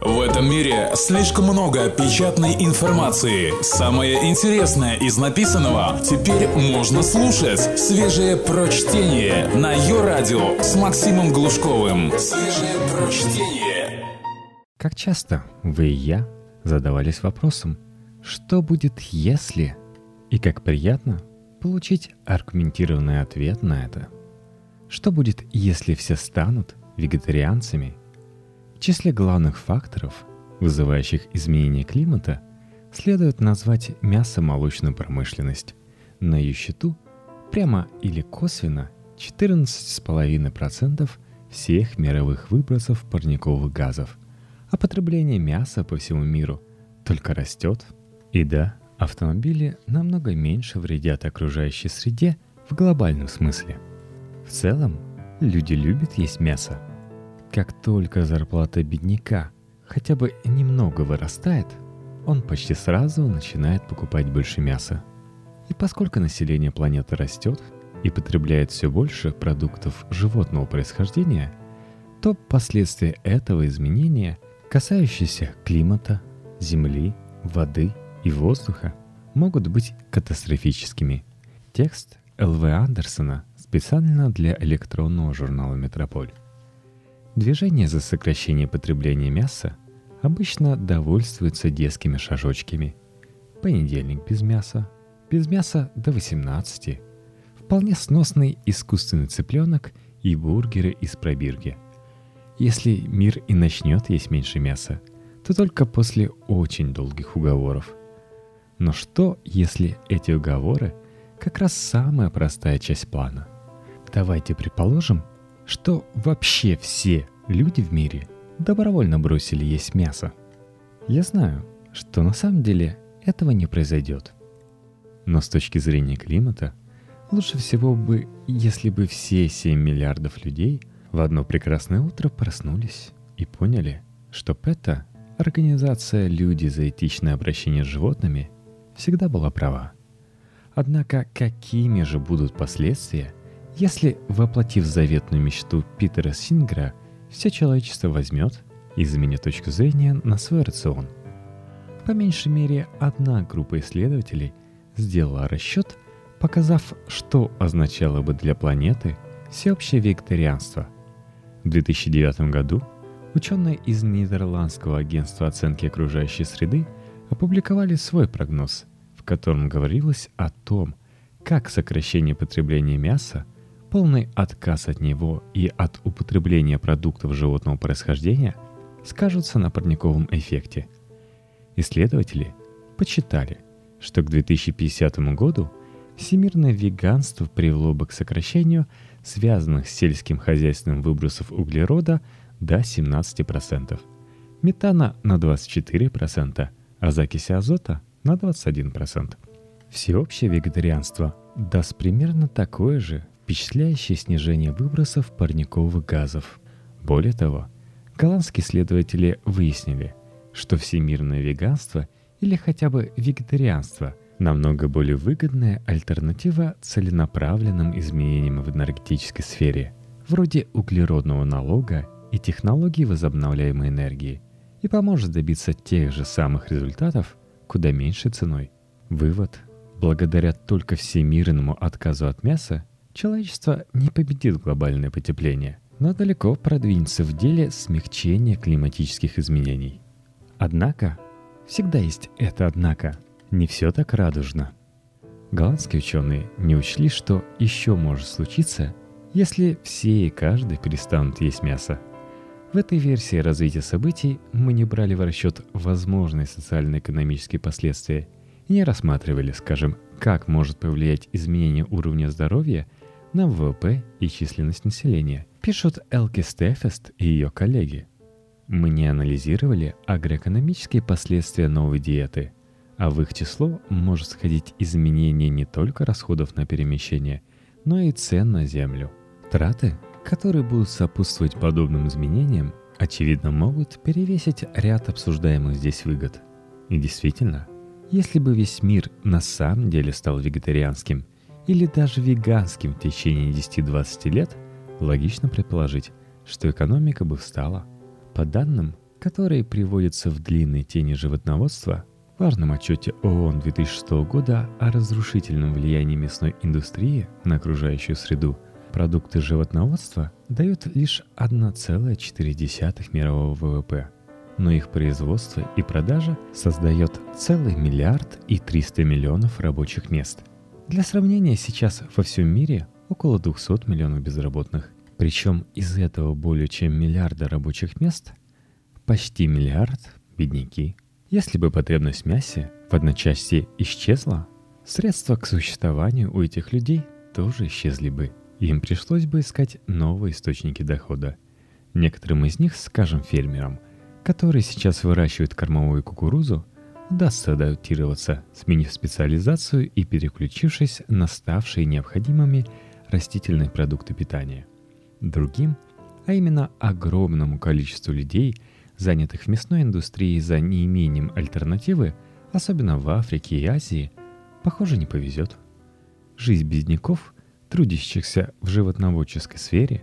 В этом мире слишком много печатной информации. Самое интересное из написанного теперь можно слушать. Свежее прочтение на ее радио с Максимом Глушковым. Свежее прочтение. Как часто вы и я задавались вопросом, что будет если, и как приятно получить аргументированный ответ на это. Что будет, если все станут вегетарианцами – в числе главных факторов, вызывающих изменение климата, следует назвать мясо-молочную промышленность. На ее счету прямо или косвенно 14,5% всех мировых выбросов парниковых газов, а потребление мяса по всему миру только растет. И да, автомобили намного меньше вредят окружающей среде в глобальном смысле. В целом, люди любят есть мясо – как только зарплата бедняка хотя бы немного вырастает, он почти сразу начинает покупать больше мяса. И поскольку население планеты растет и потребляет все больше продуктов животного происхождения, то последствия этого изменения, касающиеся климата, земли, воды и воздуха, могут быть катастрофическими. Текст Л.В. Андерсона специально для электронного журнала «Метрополь». Движение за сокращение потребления мяса обычно довольствуется детскими шажочками. Понедельник без мяса, без мяса до 18, вполне сносный искусственный цыпленок и бургеры из пробирки. Если мир и начнет есть меньше мяса, то только после очень долгих уговоров. Но что, если эти уговоры как раз самая простая часть плана? Давайте предположим, что вообще все люди в мире добровольно бросили есть мясо. Я знаю, что на самом деле этого не произойдет. Но с точки зрения климата, лучше всего бы, если бы все 7 миллиардов людей в одно прекрасное утро проснулись и поняли, что ПЭТА, организация «Люди за этичное обращение с животными», всегда была права. Однако какими же будут последствия, если, воплотив заветную мечту Питера Сингера, все человечество возьмет и заменит точку зрения на свой рацион? По меньшей мере, одна группа исследователей сделала расчет, показав, что означало бы для планеты всеобщее вегетарианство. В 2009 году ученые из Нидерландского агентства оценки окружающей среды опубликовали свой прогноз, в котором говорилось о том, как сокращение потребления мяса – полный отказ от него и от употребления продуктов животного происхождения скажутся на парниковом эффекте. Исследователи подсчитали, что к 2050 году всемирное веганство привело бы к сокращению связанных с сельским хозяйством выбросов углерода до 17%, метана на 24%, а закиси азота на 21%. Всеобщее вегетарианство даст примерно такое же впечатляющее снижение выбросов парниковых газов. Более того, голландские исследователи выяснили, что всемирное веганство или хотя бы вегетарианство намного более выгодная альтернатива целенаправленным изменениям в энергетической сфере, вроде углеродного налога и технологий возобновляемой энергии, и поможет добиться тех же самых результатов куда меньшей ценой. Вывод. Благодаря только всемирному отказу от мяса Человечество не победит глобальное потепление, но далеко продвинется в деле смягчения климатических изменений. Однако, всегда есть это однако, не все так радужно. Голландские ученые не учли, что еще может случиться, если все и каждый перестанут есть мясо. В этой версии развития событий мы не брали в расчет возможные социально-экономические последствия и не рассматривали, скажем, как может повлиять изменение уровня здоровья на ВВП и численность населения, пишут Элки Стефест и ее коллеги. Мы не анализировали агроэкономические последствия новой диеты, а в их число может сходить изменение не только расходов на перемещение, но и цен на землю. Траты, которые будут сопутствовать подобным изменениям, очевидно могут перевесить ряд обсуждаемых здесь выгод. И действительно, если бы весь мир на самом деле стал вегетарианским – или даже веганским в течение 10-20 лет, логично предположить, что экономика бы встала. По данным которые приводятся в длинной тени животноводства, в важном отчете ООН 2006 года о разрушительном влиянии мясной индустрии на окружающую среду, продукты животноводства дают лишь 1,4 мирового ВВП, но их производство и продажа создает целый миллиард и 300 миллионов рабочих мест. Для сравнения, сейчас во всем мире около 200 миллионов безработных. Причем из этого более чем миллиарда рабочих мест почти миллиард – бедняки. Если бы потребность в мясе в одночасье исчезла, средства к существованию у этих людей тоже исчезли бы. Им пришлось бы искать новые источники дохода. Некоторым из них, скажем, фермерам, которые сейчас выращивают кормовую кукурузу, удастся адаптироваться, сменив специализацию и переключившись на ставшие необходимыми растительные продукты питания. Другим, а именно огромному количеству людей, занятых в мясной индустрии за неимением альтернативы, особенно в Африке и Азии, похоже, не повезет. Жизнь бедняков, трудящихся в животноводческой сфере,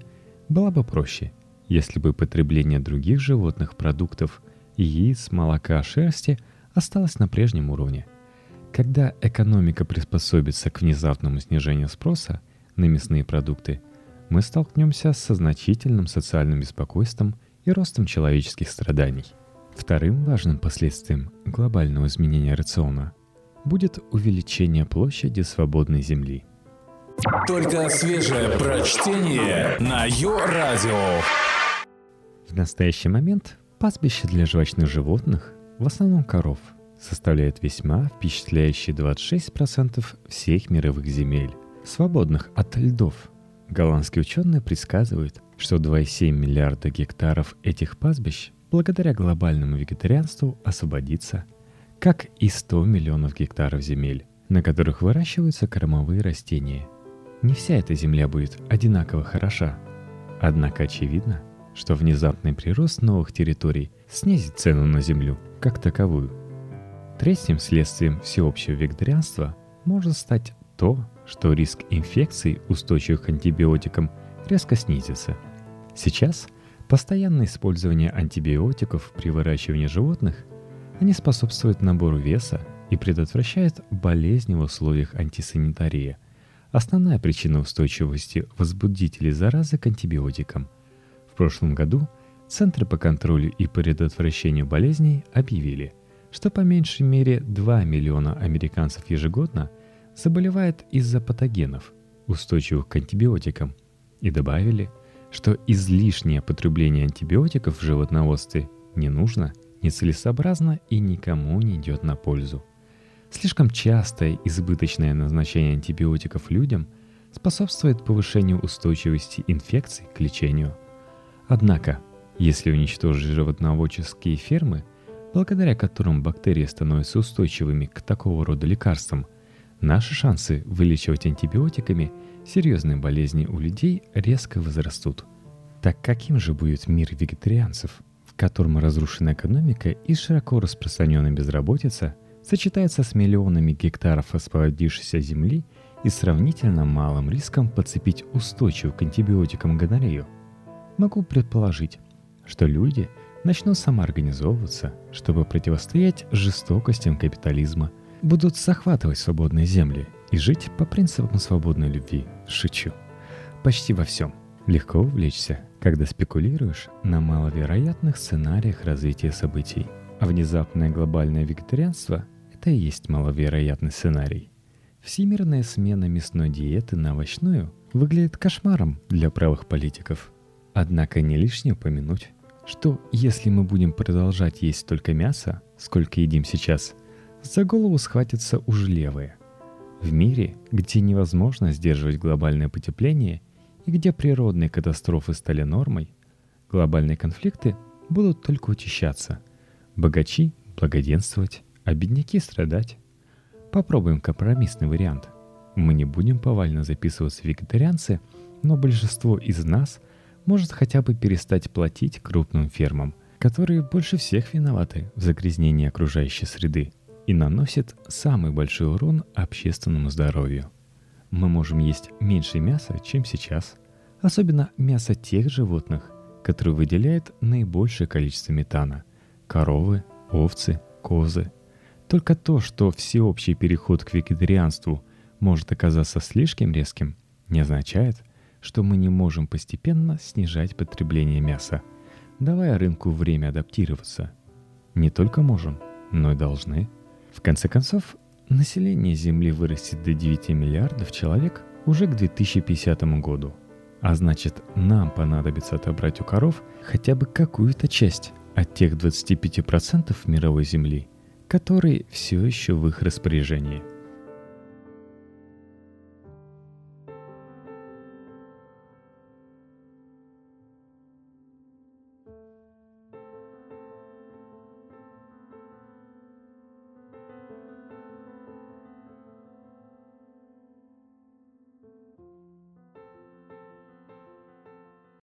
была бы проще, если бы потребление других животных продуктов – яиц, молока, шерсти – осталось на прежнем уровне. Когда экономика приспособится к внезапному снижению спроса – на мясные продукты, мы столкнемся со значительным социальным беспокойством и ростом человеческих страданий. Вторым важным последствием глобального изменения рациона будет увеличение площади свободной земли. Только свежее прочтение на Йо-Радио. В настоящий момент пастбище для жвачных животных, в основном коров, составляет весьма впечатляющие 26% всех мировых земель свободных от льдов. Голландские ученые предсказывают, что 2,7 миллиарда гектаров этих пастбищ благодаря глобальному вегетарианству освободится, как и 100 миллионов гектаров земель, на которых выращиваются кормовые растения. Не вся эта земля будет одинаково хороша. Однако очевидно, что внезапный прирост новых территорий снизит цену на землю как таковую. Третьим следствием всеобщего вегетарианства может стать то, что риск инфекций, устойчивых к антибиотикам, резко снизится. Сейчас постоянное использование антибиотиков при выращивании животных они способствуют набору веса и предотвращают болезни в условиях антисанитарии. Основная причина устойчивости возбудителей заразы к антибиотикам. Прошлом году Центры по контролю и предотвращению болезней объявили, что по меньшей мере 2 миллиона американцев ежегодно – заболевает из-за патогенов, устойчивых к антибиотикам, и добавили, что излишнее потребление антибиотиков в животноводстве не нужно, нецелесообразно и никому не идет на пользу. Слишком частое избыточное назначение антибиотиков людям способствует повышению устойчивости инфекций к лечению. Однако, если уничтожить животноводческие фермы, благодаря которым бактерии становятся устойчивыми к такого рода лекарствам, Наши шансы вылечивать антибиотиками серьезные болезни у людей резко возрастут. Так каким же будет мир вегетарианцев, в котором разрушена экономика и широко распространенная безработица сочетается с миллионами гектаров освободившейся земли и сравнительно малым риском подцепить устойчивую к антибиотикам гонорею? Могу предположить, что люди начнут самоорганизовываться, чтобы противостоять жестокостям капитализма – будут захватывать свободные земли и жить по принципам свободной любви. Шучу. Почти во всем. Легко увлечься, когда спекулируешь на маловероятных сценариях развития событий. А внезапное глобальное вегетарианство – это и есть маловероятный сценарий. Всемирная смена мясной диеты на овощную выглядит кошмаром для правых политиков. Однако не лишне упомянуть, что если мы будем продолжать есть только мясо, сколько едим сейчас – за голову схватятся уж левые. В мире, где невозможно сдерживать глобальное потепление и где природные катастрофы стали нормой, глобальные конфликты будут только учащаться. Богачи – благоденствовать, а бедняки – страдать. Попробуем компромиссный вариант. Мы не будем повально записываться вегетарианцы, но большинство из нас может хотя бы перестать платить крупным фермам, которые больше всех виноваты в загрязнении окружающей среды – и наносит самый большой урон общественному здоровью. Мы можем есть меньше мяса, чем сейчас, особенно мясо тех животных, которые выделяют наибольшее количество метана, коровы, овцы, козы. Только то, что всеобщий переход к вегетарианству может оказаться слишком резким, не означает, что мы не можем постепенно снижать потребление мяса, давая рынку время адаптироваться. Не только можем, но и должны. В конце концов, население Земли вырастет до 9 миллиардов человек уже к 2050 году. А значит, нам понадобится отобрать у коров хотя бы какую-то часть от тех 25% мировой Земли, которые все еще в их распоряжении –